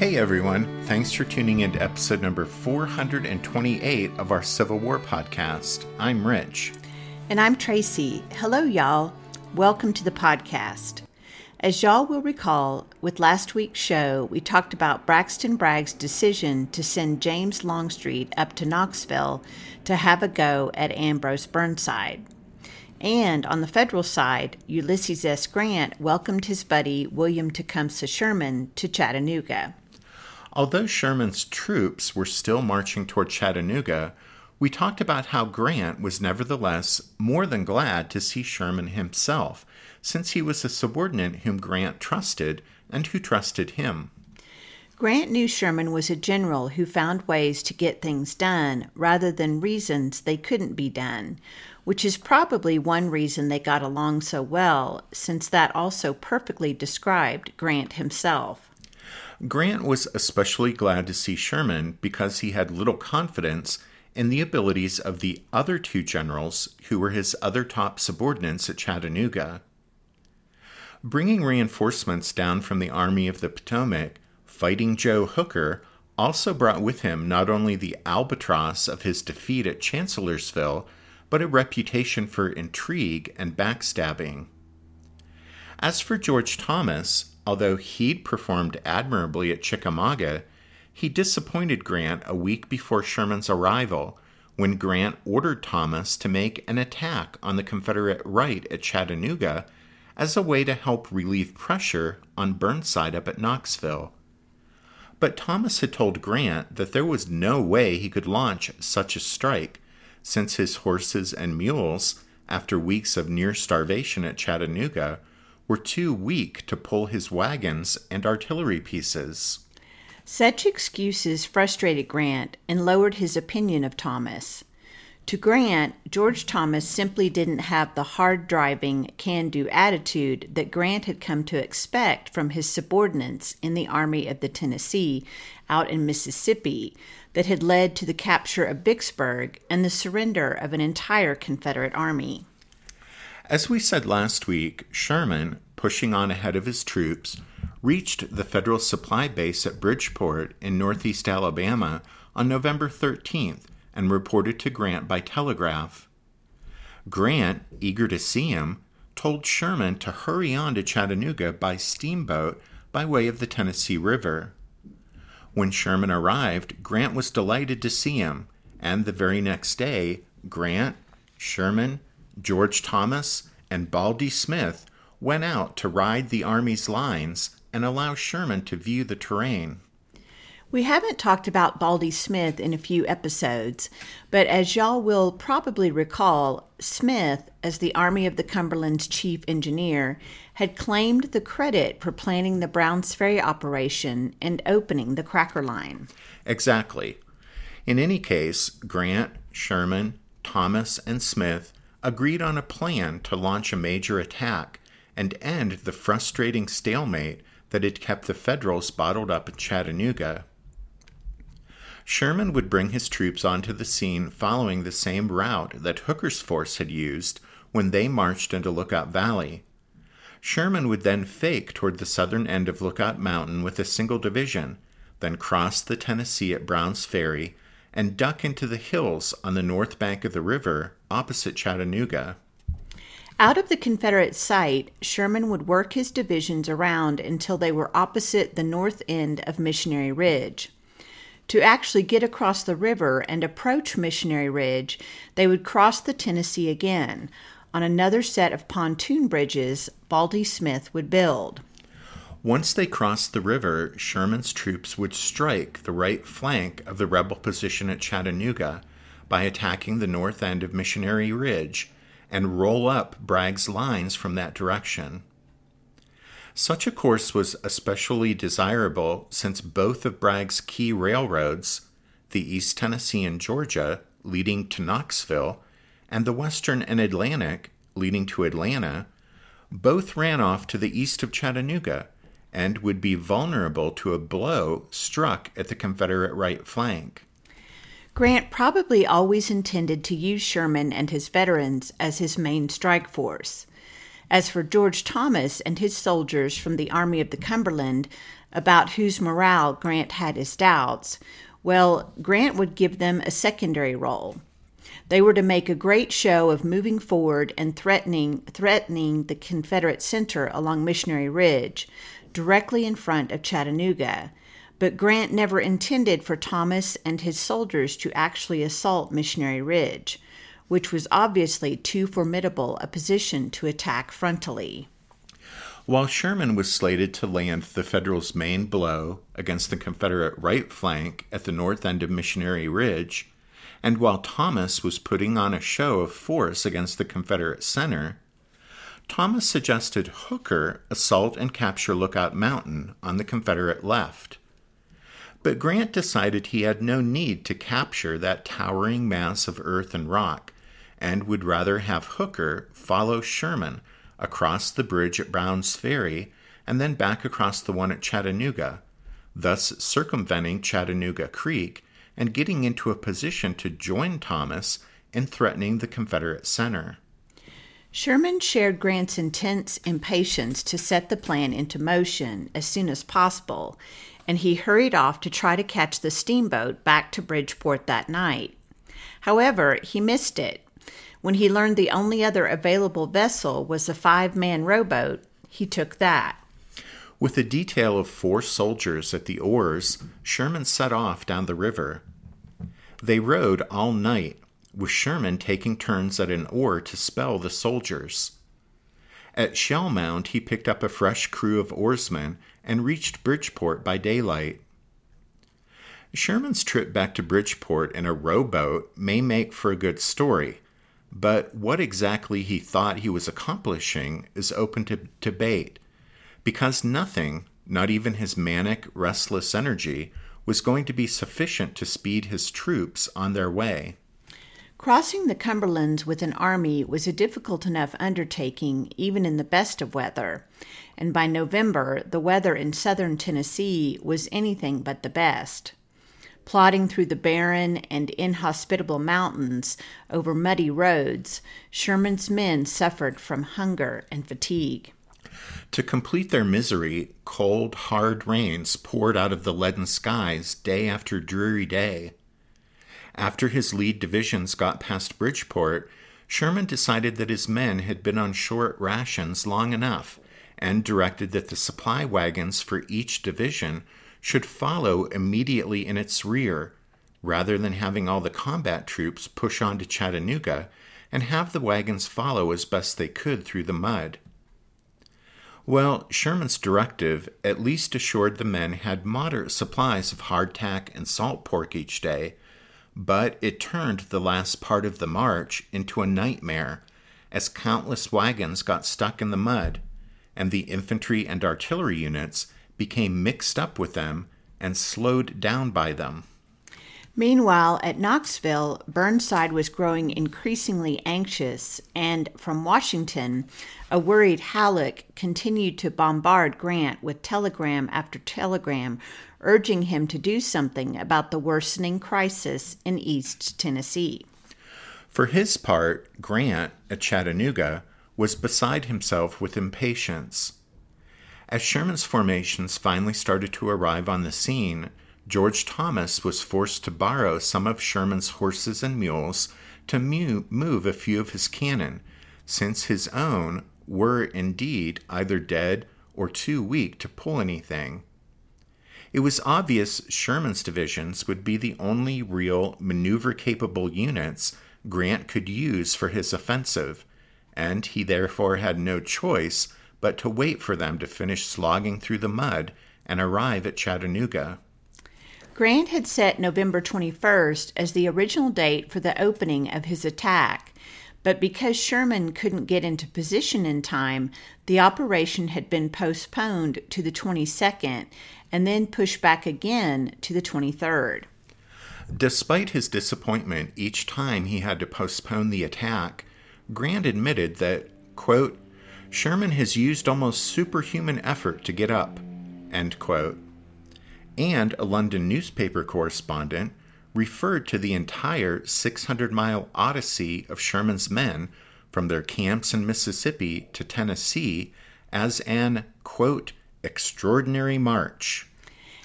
Hey everyone, thanks for tuning in to episode number 428 of our Civil War podcast. I'm Rich. And I'm Tracy. Hello, y'all. Welcome to the podcast. As y'all will recall, with last week's show, we talked about Braxton Bragg's decision to send James Longstreet up to Knoxville to have a go at Ambrose Burnside. And on the federal side, Ulysses S. Grant welcomed his buddy William Tecumseh Sherman to Chattanooga. Although Sherman's troops were still marching toward Chattanooga, we talked about how Grant was nevertheless more than glad to see Sherman himself, since he was a subordinate whom Grant trusted and who trusted him. Grant knew Sherman was a general who found ways to get things done rather than reasons they couldn't be done, which is probably one reason they got along so well, since that also perfectly described Grant himself. Grant was especially glad to see Sherman because he had little confidence in the abilities of the other two generals who were his other top subordinates at Chattanooga. Bringing reinforcements down from the Army of the Potomac, Fighting Joe Hooker also brought with him not only the albatross of his defeat at Chancellorsville, but a reputation for intrigue and backstabbing. As for George Thomas, Although he'd performed admirably at Chickamauga, he disappointed Grant a week before Sherman's arrival when Grant ordered Thomas to make an attack on the Confederate right at Chattanooga as a way to help relieve pressure on Burnside up at Knoxville. But Thomas had told Grant that there was no way he could launch such a strike, since his horses and mules, after weeks of near starvation at Chattanooga, were too weak to pull his wagons and artillery pieces. Such excuses frustrated Grant and lowered his opinion of Thomas. To Grant, George Thomas simply didn't have the hard driving, can do attitude that Grant had come to expect from his subordinates in the Army of the Tennessee out in Mississippi that had led to the capture of Vicksburg and the surrender of an entire Confederate army. As we said last week, Sherman, pushing on ahead of his troops, reached the federal supply base at Bridgeport in northeast Alabama on November 13th and reported to Grant by telegraph. Grant, eager to see him, told Sherman to hurry on to Chattanooga by steamboat by way of the Tennessee River. When Sherman arrived, Grant was delighted to see him, and the very next day, Grant, Sherman, George Thomas and Baldy Smith went out to ride the Army's lines and allow Sherman to view the terrain. We haven't talked about Baldy Smith in a few episodes, but as y'all will probably recall, Smith, as the Army of the Cumberland's chief engineer, had claimed the credit for planning the Browns Ferry operation and opening the Cracker Line. Exactly. In any case, Grant, Sherman, Thomas, and Smith agreed on a plan to launch a major attack and end the frustrating stalemate that had kept the Federals bottled up in Chattanooga. Sherman would bring his troops onto the scene following the same route that Hooker's force had used when they marched into Lookout Valley. Sherman would then fake toward the southern end of Lookout Mountain with a single division, then cross the Tennessee at Brown's Ferry and duck into the hills on the north bank of the river opposite Chattanooga. Out of the Confederate sight, Sherman would work his divisions around until they were opposite the north end of Missionary Ridge. To actually get across the river and approach Missionary Ridge, they would cross the Tennessee again on another set of pontoon bridges Baldy Smith would build. Once they crossed the river, Sherman's troops would strike the right flank of the rebel position at Chattanooga by attacking the north end of Missionary Ridge and roll up Bragg's lines from that direction. Such a course was especially desirable since both of Bragg's key railroads, the East Tennessee and Georgia, leading to Knoxville, and the Western and Atlantic, leading to Atlanta, both ran off to the east of Chattanooga and would be vulnerable to a blow struck at the Confederate right flank. Grant probably always intended to use Sherman and his veterans as his main strike force. As for George Thomas and his soldiers from the Army of the Cumberland, about whose morale Grant had his doubts, well, Grant would give them a secondary role. They were to make a great show of moving forward and threatening threatening the Confederate center along Missionary Ridge, directly in front of Chattanooga, but Grant never intended for Thomas and his soldiers to actually assault Missionary Ridge, which was obviously too formidable a position to attack frontally. While Sherman was slated to land the Federals' main blow against the Confederate right flank at the north end of Missionary Ridge, and while Thomas was putting on a show of force against the Confederate center, Thomas suggested Hooker assault and capture Lookout Mountain on the Confederate left. But Grant decided he had no need to capture that towering mass of earth and rock, and would rather have Hooker follow Sherman across the bridge at Brown's Ferry and then back across the one at Chattanooga, thus circumventing Chattanooga Creek and getting into a position to join Thomas in threatening the Confederate center. Sherman shared Grant's intense impatience to set the plan into motion as soon as possible and he hurried off to try to catch the steamboat back to Bridgeport that night. However, he missed it. When he learned the only other available vessel was a five man rowboat, he took that. With a detail of four soldiers at the oars, Sherman set off down the river. They rowed all night, with Sherman taking turns at an oar to spell the soldiers. At Shell Mound, he picked up a fresh crew of oarsmen and reached Bridgeport by daylight. Sherman's trip back to Bridgeport in a rowboat may make for a good story, but what exactly he thought he was accomplishing is open to debate, because nothing, not even his manic, restless energy, was going to be sufficient to speed his troops on their way. Crossing the Cumberlands with an army was a difficult enough undertaking, even in the best of weather, and by November the weather in southern Tennessee was anything but the best. Plodding through the barren and inhospitable mountains over muddy roads, Sherman's men suffered from hunger and fatigue. To complete their misery, cold, hard rains poured out of the leaden skies day after dreary day after his lead divisions got past Bridgeport, Sherman decided that his men had been on short rations long enough and directed that the supply wagons for each division should follow immediately in its rear, rather than having all the combat troops push on to Chattanooga and have the wagons follow as best they could through the mud. Well, Sherman's directive at least assured the men had moderate supplies of hardtack and salt pork each day, but it turned the last part of the march into a nightmare as countless wagons got stuck in the mud, and the infantry and artillery units became mixed up with them and slowed down by them. Meanwhile, at Knoxville, Burnside was growing increasingly anxious, and from Washington, a worried Halleck continued to bombard Grant with telegram after telegram urging him to do something about the worsening crisis in East Tennessee. For his part, Grant, at Chattanooga, was beside himself with impatience. As Sherman's formations finally started to arrive on the scene, George Thomas was forced to borrow some of Sherman's horses and mules to move a few of his cannon, since his own were indeed either dead or too weak to pull anything. It was obvious Sherman's divisions would be the only real maneuver capable units Grant could use for his offensive, and he therefore had no choice but to wait for them to finish slogging through the mud and arrive at Chattanooga. Grant had set November 21st as the original date for the opening of his attack, but because Sherman couldn't get into position in time, the operation had been postponed to the 22nd and then pushed back again to the 23rd. Despite his disappointment each time he had to postpone the attack, Grant admitted that, quote, Sherman has used almost superhuman effort to get up, end quote. And a London newspaper correspondent referred to the entire 600 mile odyssey of Sherman's men from their camps in Mississippi to Tennessee as an, quote, extraordinary march.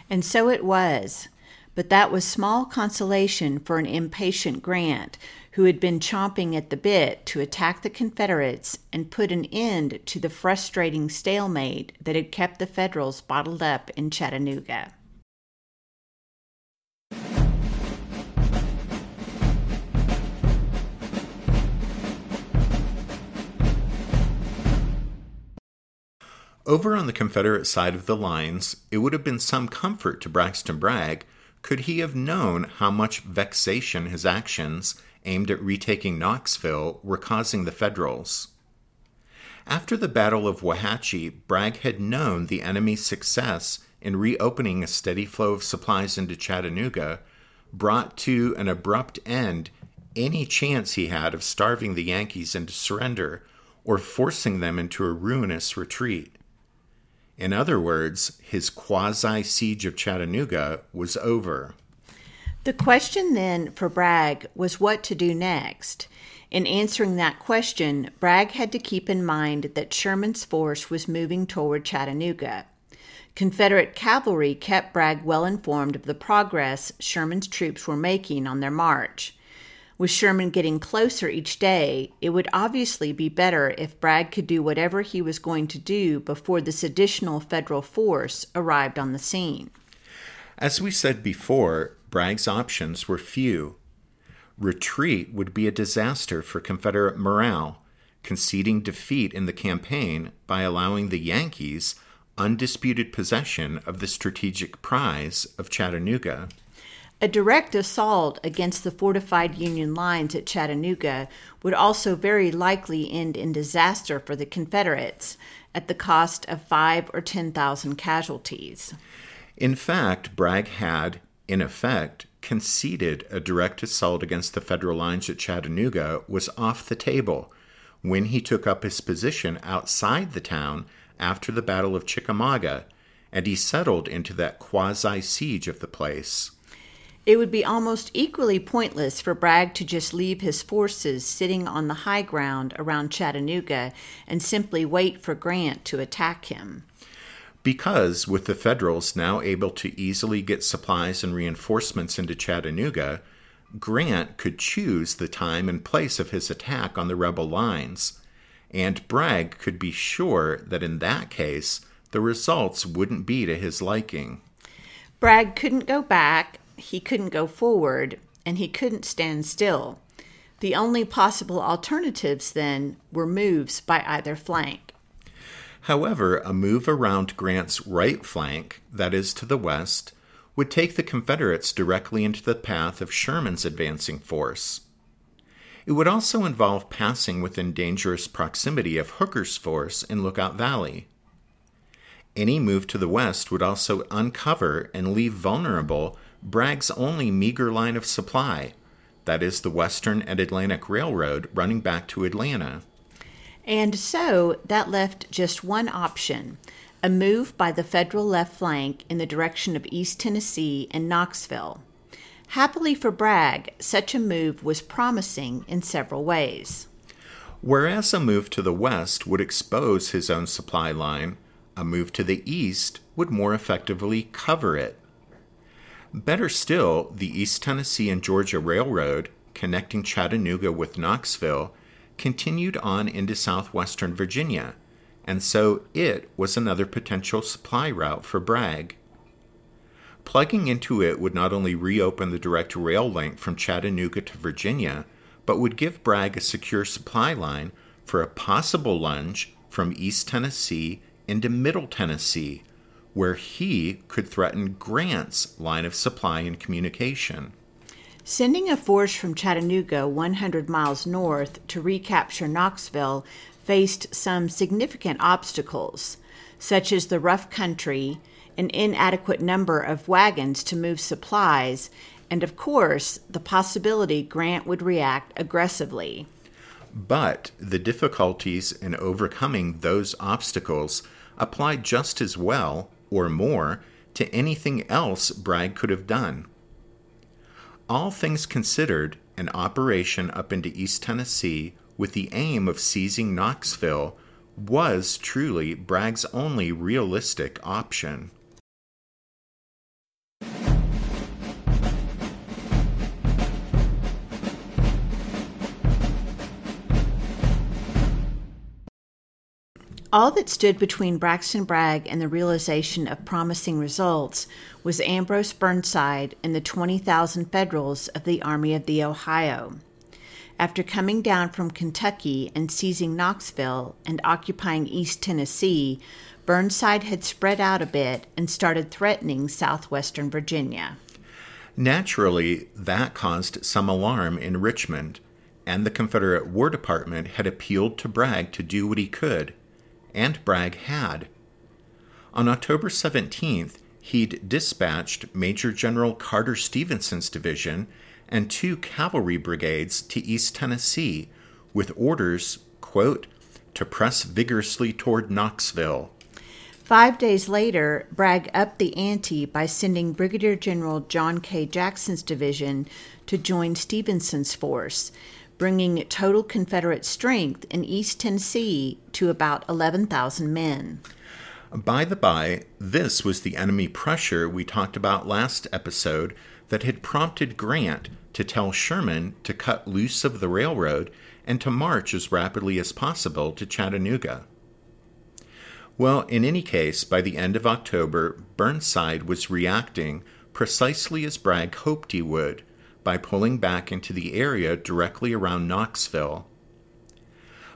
And so it was. But that was small consolation for an impatient Grant who had been chomping at the bit to attack the Confederates and put an end to the frustrating stalemate that had kept the Federals bottled up in Chattanooga. Over on the Confederate side of the lines, it would have been some comfort to Braxton Bragg could he have known how much vexation his actions aimed at retaking Knoxville were causing the Federals. After the Battle of Wauhatchie, Bragg had known the enemy's success in reopening a steady flow of supplies into Chattanooga brought to an abrupt end any chance he had of starving the Yankees into surrender or forcing them into a ruinous retreat. In other words, his quasi siege of Chattanooga was over. The question then for Bragg was what to do next. In answering that question, Bragg had to keep in mind that Sherman's force was moving toward Chattanooga. Confederate cavalry kept Bragg well informed of the progress Sherman's troops were making on their march. With Sherman getting closer each day, it would obviously be better if Bragg could do whatever he was going to do before this additional federal force arrived on the scene. As we said before, Bragg's options were few. Retreat would be a disaster for Confederate morale, conceding defeat in the campaign by allowing the Yankees undisputed possession of the strategic prize of Chattanooga. A direct assault against the fortified Union lines at Chattanooga would also very likely end in disaster for the Confederates at the cost of five or ten thousand casualties. In fact, Bragg had, in effect, conceded a direct assault against the Federal lines at Chattanooga was off the table when he took up his position outside the town after the Battle of Chickamauga, and he settled into that quasi siege of the place. It would be almost equally pointless for Bragg to just leave his forces sitting on the high ground around Chattanooga and simply wait for Grant to attack him. Because, with the Federals now able to easily get supplies and reinforcements into Chattanooga, Grant could choose the time and place of his attack on the rebel lines, and Bragg could be sure that in that case the results wouldn't be to his liking. Bragg couldn't go back he couldn't go forward and he couldn't stand still. The only possible alternatives then were moves by either flank. However, a move around Grant's right flank, that is to the west, would take the Confederates directly into the path of Sherman's advancing force. It would also involve passing within dangerous proximity of Hooker's force in Lookout Valley. Any move to the west would also uncover and leave vulnerable Bragg's only meager line of supply, that is, the Western and Atlantic Railroad running back to Atlanta. And so that left just one option a move by the federal left flank in the direction of East Tennessee and Knoxville. Happily for Bragg, such a move was promising in several ways. Whereas a move to the west would expose his own supply line, a move to the east would more effectively cover it. Better still, the East Tennessee and Georgia Railroad, connecting Chattanooga with Knoxville, continued on into southwestern Virginia, and so it was another potential supply route for Bragg. Plugging into it would not only reopen the direct rail link from Chattanooga to Virginia, but would give Bragg a secure supply line for a possible lunge from East Tennessee into Middle Tennessee, where he could threaten Grant's line of supply and communication. Sending a force from Chattanooga 100 miles north to recapture Knoxville faced some significant obstacles, such as the rough country, an inadequate number of wagons to move supplies, and of course, the possibility Grant would react aggressively. But the difficulties in overcoming those obstacles applied just as well, or more, to anything else Bragg could have done. All things considered, an operation up into East Tennessee with the aim of seizing Knoxville was truly Bragg's only realistic option. All that stood between Braxton Bragg and the realization of promising results was Ambrose Burnside and the 20,000 Federals of the Army of the Ohio. After coming down from Kentucky and seizing Knoxville and occupying East Tennessee, Burnside had spread out a bit and started threatening southwestern Virginia. Naturally, that caused some alarm in Richmond, and the Confederate War Department had appealed to Bragg to do what he could and Bragg had. On October 17th, he'd dispatched Major General Carter Stevenson's division and two cavalry brigades to East Tennessee with orders, quote, to press vigorously toward Knoxville. Five days later, Bragg upped the ante by sending Brigadier General John K. Jackson's division to join Stevenson's force, bringing total Confederate strength in East Tennessee to about 11,000 men. By the by, this was the enemy pressure we talked about last episode that had prompted Grant to tell Sherman to cut loose of the railroad and to march as rapidly as possible to Chattanooga. Well, in any case, by the end of October, Burnside was reacting precisely as Bragg hoped he would by pulling back into the area directly around Knoxville.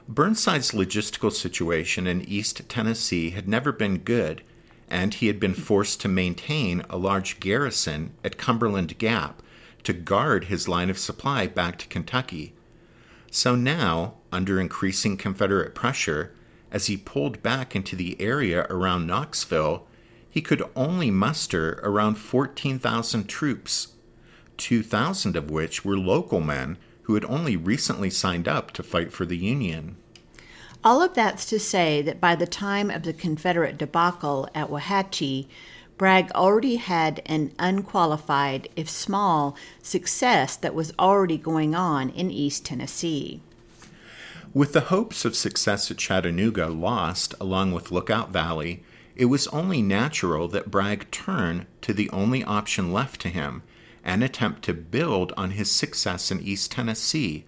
Burnside's logistical situation in East Tennessee had never been good, and he had been forced to maintain a large garrison at Cumberland Gap to guard his line of supply back to Kentucky. So now, under increasing Confederate pressure, as he pulled back into the area around Knoxville, he could only muster around 14,000 troops 2,000 of which were local men who had only recently signed up to fight for the Union. All of that's to say that by the time of the Confederate debacle at Wauhatchie, Bragg already had an unqualified, if small, success that was already going on in East Tennessee. With the hopes of success at Chattanooga lost along with Lookout Valley, it was only natural that Bragg turn to the only option left to him and attempt to build on his success in East Tennessee,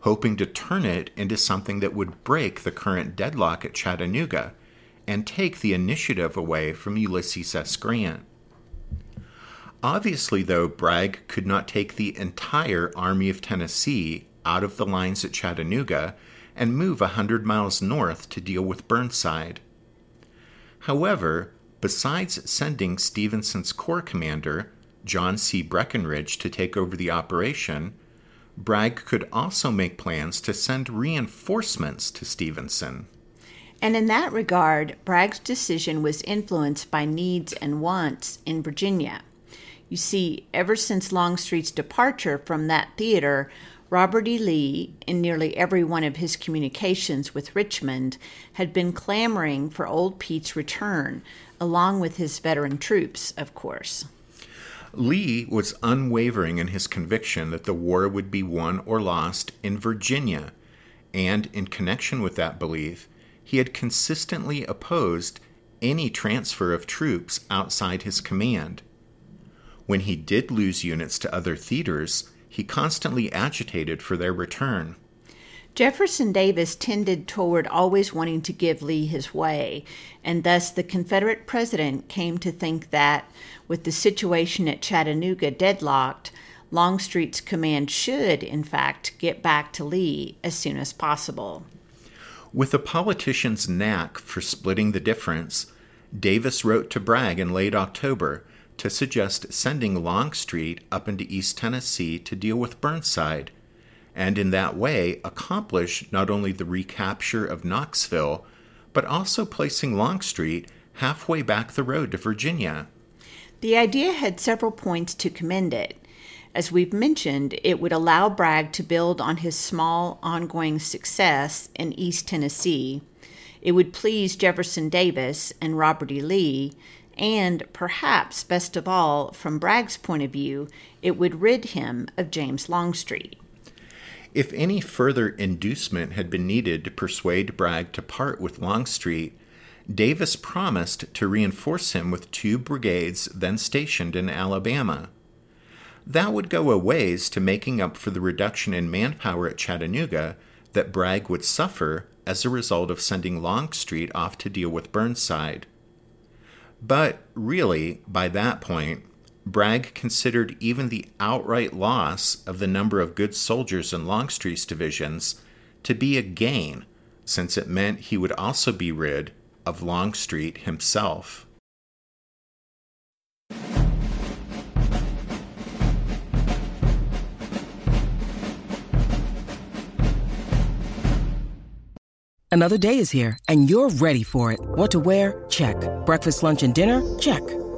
hoping to turn it into something that would break the current deadlock at Chattanooga and take the initiative away from Ulysses S. Grant. Obviously, though, Bragg could not take the entire Army of Tennessee out of the lines at Chattanooga and move a hundred miles north to deal with Burnside. However, besides sending Stevenson's corps commander, John C. Breckinridge to take over the operation, Bragg could also make plans to send reinforcements to Stevenson. And in that regard, Bragg's decision was influenced by needs and wants in Virginia. You see, ever since Longstreet's departure from that theater, Robert E. Lee, in nearly every one of his communications with Richmond, had been clamoring for Old Pete's return, along with his veteran troops, of course. Lee was unwavering in his conviction that the war would be won or lost in Virginia, and in connection with that belief, he had consistently opposed any transfer of troops outside his command. When he did lose units to other theaters, he constantly agitated for their return. Jefferson Davis tended toward always wanting to give Lee his way, and thus the Confederate president came to think that, with the situation at Chattanooga deadlocked, Longstreet's command should, in fact, get back to Lee as soon as possible. With a politician's knack for splitting the difference, Davis wrote to Bragg in late October to suggest sending Longstreet up into East Tennessee to deal with Burnside and in that way accomplish not only the recapture of Knoxville, but also placing Longstreet halfway back the road to Virginia. The idea had several points to commend it. As we've mentioned, it would allow Bragg to build on his small ongoing success in East Tennessee. It would please Jefferson Davis and Robert E. Lee, and perhaps best of all, from Bragg's point of view, it would rid him of James Longstreet. If any further inducement had been needed to persuade Bragg to part with Longstreet, Davis promised to reinforce him with two brigades then stationed in Alabama. That would go a ways to making up for the reduction in manpower at Chattanooga that Bragg would suffer as a result of sending Longstreet off to deal with Burnside. But really, by that point, Bragg considered even the outright loss of the number of good soldiers in Longstreet's divisions to be a gain, since it meant he would also be rid of Longstreet himself. Another day is here, and you're ready for it. What to wear? Check. Breakfast, lunch, and dinner? Check.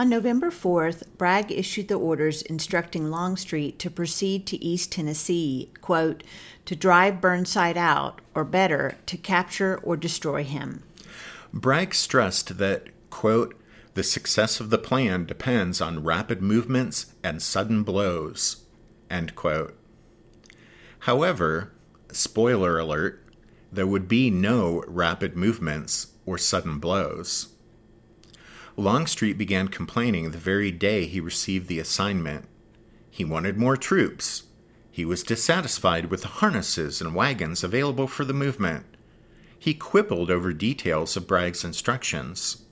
On November 4th, Bragg issued the orders instructing Longstreet to proceed to East Tennessee, quote, to drive Burnside out, or better, to capture or destroy him. Bragg stressed that, quote, the success of the plan depends on rapid movements and sudden blows, end quote. However, spoiler alert, there would be no rapid movements or sudden blows. Longstreet began complaining the very day he received the assignment. He wanted more troops. He was dissatisfied with the harnesses and wagons available for the movement. He quibbled over details of Bragg's instructions.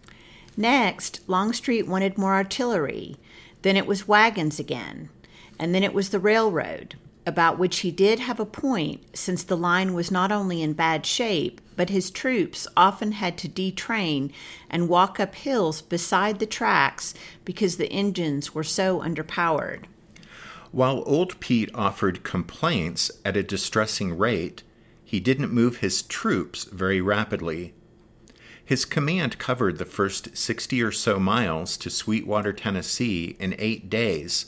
Next, Longstreet wanted more artillery. Then it was wagons again. And then it was the railroad about which he did have a point, since the line was not only in bad shape, but his troops often had to detrain and walk up hills beside the tracks because the engines were so underpowered. While Old Pete offered complaints at a distressing rate, he didn't move his troops very rapidly. His command covered the first 60 or so miles to Sweetwater, Tennessee in eight days,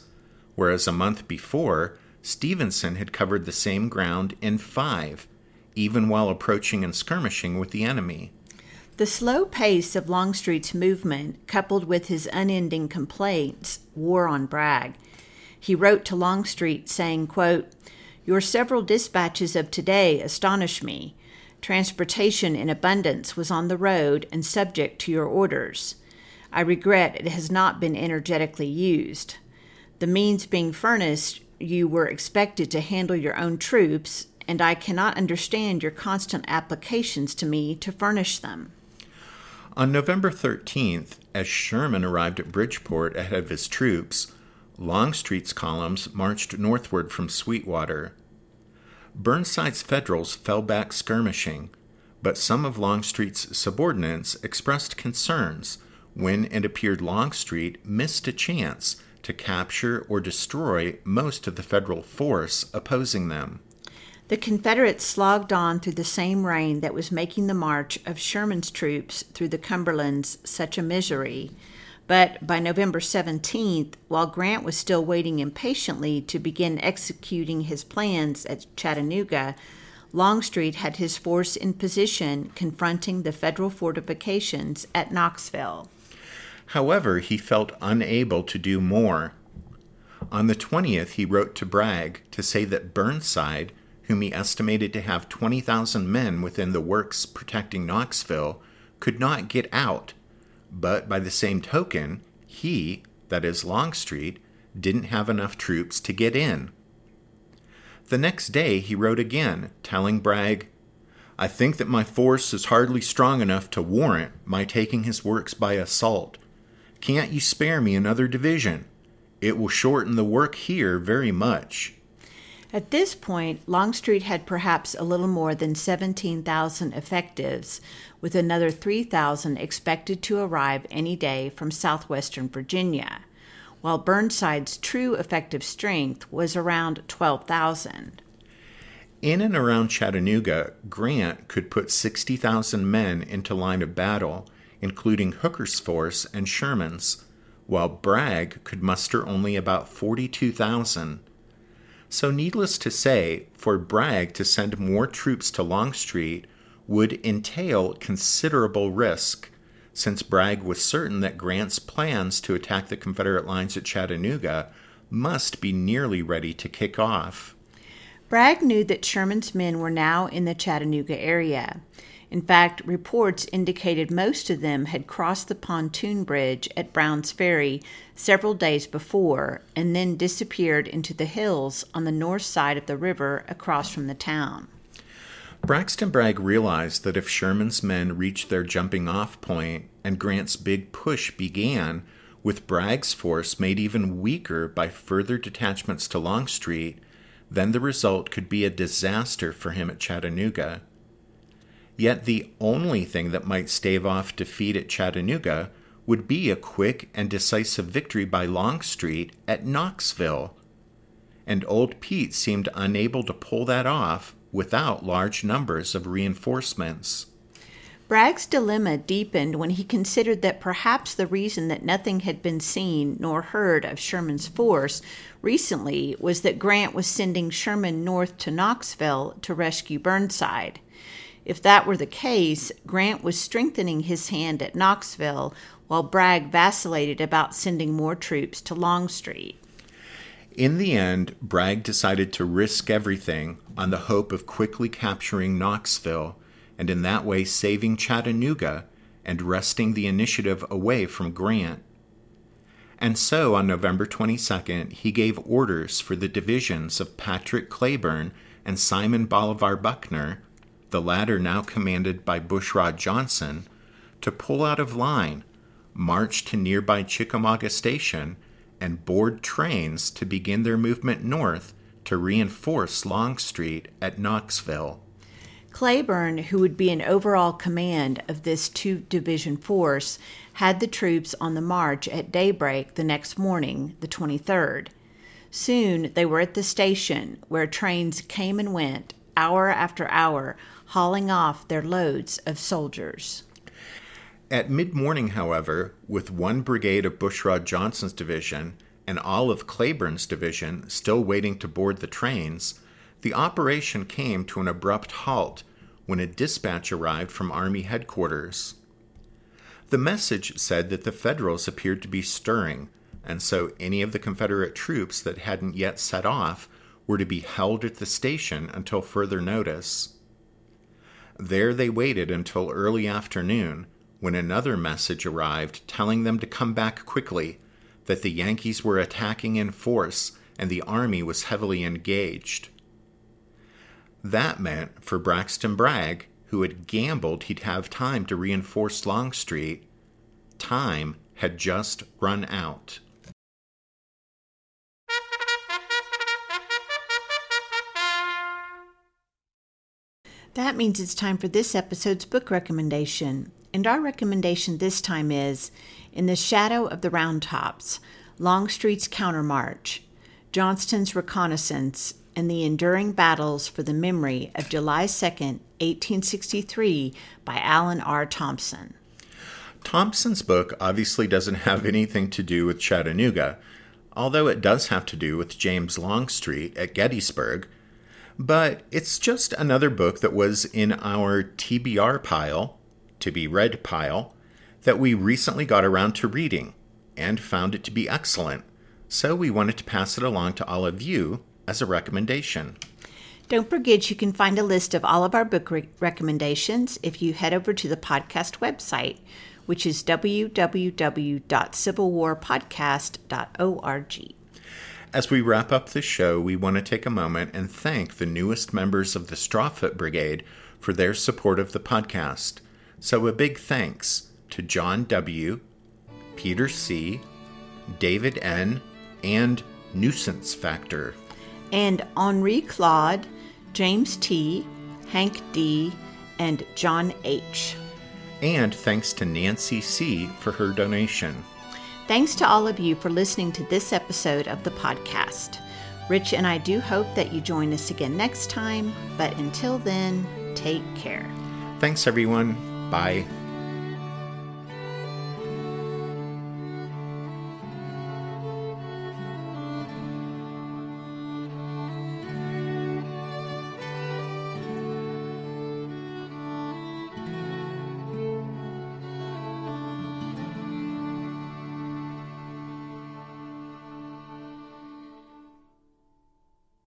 whereas a month before, Stevenson had covered the same ground in five, even while approaching and skirmishing with the enemy. The slow pace of Longstreet's movement, coupled with his unending complaints, wore on Bragg. He wrote to Longstreet saying, quote, Your several dispatches of today astonish me. Transportation in abundance was on the road and subject to your orders. I regret it has not been energetically used. The means being furnished you were expected to handle your own troops, and I cannot understand your constant applications to me to furnish them. On November 13th, as Sherman arrived at Bridgeport ahead of his troops, Longstreet's columns marched northward from Sweetwater. Burnside's Federals fell back skirmishing, but some of Longstreet's subordinates expressed concerns when it appeared Longstreet missed a chance to capture or destroy most of the Federal force opposing them. The Confederates slogged on through the same rain that was making the march of Sherman's troops through the Cumberlands such a misery. But by November 17th, while Grant was still waiting impatiently to begin executing his plans at Chattanooga, Longstreet had his force in position confronting the Federal fortifications at Knoxville. However, he felt unable to do more. On the 20th, he wrote to Bragg to say that Burnside whom he estimated to have 20,000 men within the works protecting Knoxville, could not get out. But by the same token, he, that is Longstreet, didn't have enough troops to get in. The next day he wrote again, telling Bragg, I think that my force is hardly strong enough to warrant my taking his works by assault. Can't you spare me another division? It will shorten the work here very much. At this point, Longstreet had perhaps a little more than 17,000 effectives, with another 3,000 expected to arrive any day from southwestern Virginia, while Burnside's true effective strength was around 12,000. In and around Chattanooga, Grant could put 60,000 men into line of battle, including Hooker's force and Sherman's, while Bragg could muster only about 42,000 so, needless to say, for Bragg to send more troops to Longstreet would entail considerable risk, since Bragg was certain that Grant's plans to attack the Confederate lines at Chattanooga must be nearly ready to kick off. Bragg knew that Sherman's men were now in the Chattanooga area. In fact, reports indicated most of them had crossed the pontoon bridge at Brown's Ferry several days before and then disappeared into the hills on the north side of the river across from the town. Braxton Bragg realized that if Sherman's men reached their jumping off point and Grant's big push began, with Bragg's force made even weaker by further detachments to Longstreet, then the result could be a disaster for him at Chattanooga. Yet the only thing that might stave off defeat at Chattanooga would be a quick and decisive victory by Longstreet at Knoxville. And old Pete seemed unable to pull that off without large numbers of reinforcements. Bragg's dilemma deepened when he considered that perhaps the reason that nothing had been seen nor heard of Sherman's force recently was that Grant was sending Sherman north to Knoxville to rescue Burnside. If that were the case, Grant was strengthening his hand at Knoxville while Bragg vacillated about sending more troops to Longstreet. In the end, Bragg decided to risk everything on the hope of quickly capturing Knoxville and in that way saving Chattanooga and wresting the initiative away from Grant. And so on November 22nd, he gave orders for the divisions of Patrick Cleburne and Simon Bolivar Buckner the latter now commanded by Bushrod Johnson, to pull out of line, march to nearby Chickamauga Station, and board trains to begin their movement north to reinforce Longstreet at Knoxville. Cleburne, who would be in overall command of this two division force, had the troops on the march at daybreak the next morning, the 23rd. Soon they were at the station, where trains came and went, hour after hour, hauling off their loads of soldiers. At mid morning, however, with one brigade of Bushrod Johnson's division and all of Cleburne's division still waiting to board the trains, the operation came to an abrupt halt when a dispatch arrived from Army headquarters. The message said that the Federals appeared to be stirring, and so any of the Confederate troops that hadn't yet set off were to be held at the station until further notice. There they waited until early afternoon when another message arrived telling them to come back quickly, that the Yankees were attacking in force and the army was heavily engaged. That meant for Braxton Bragg, who had gambled he'd have time to reinforce Longstreet, time had just run out. That means it's time for this episode's book recommendation. And our recommendation this time is In the Shadow of the Round Tops Longstreet's Countermarch, Johnston's Reconnaissance, and the Enduring Battles for the Memory of July 2nd, 1863 by Alan R. Thompson. Thompson's book obviously doesn't have anything to do with Chattanooga, although it does have to do with James Longstreet at Gettysburg. But it's just another book that was in our TBR pile, to be read pile, that we recently got around to reading and found it to be excellent. So we wanted to pass it along to all of you as a recommendation. Don't forget you can find a list of all of our book re- recommendations if you head over to the podcast website, which is www.civilwarpodcast.org. As we wrap up the show, we want to take a moment and thank the newest members of the Strawfoot Brigade for their support of the podcast. So, a big thanks to John W., Peter C., David N., and Nuisance Factor. And Henri Claude, James T., Hank D., and John H. And thanks to Nancy C. for her donation. Thanks to all of you for listening to this episode of the podcast. Rich and I do hope that you join us again next time, but until then, take care. Thanks, everyone. Bye.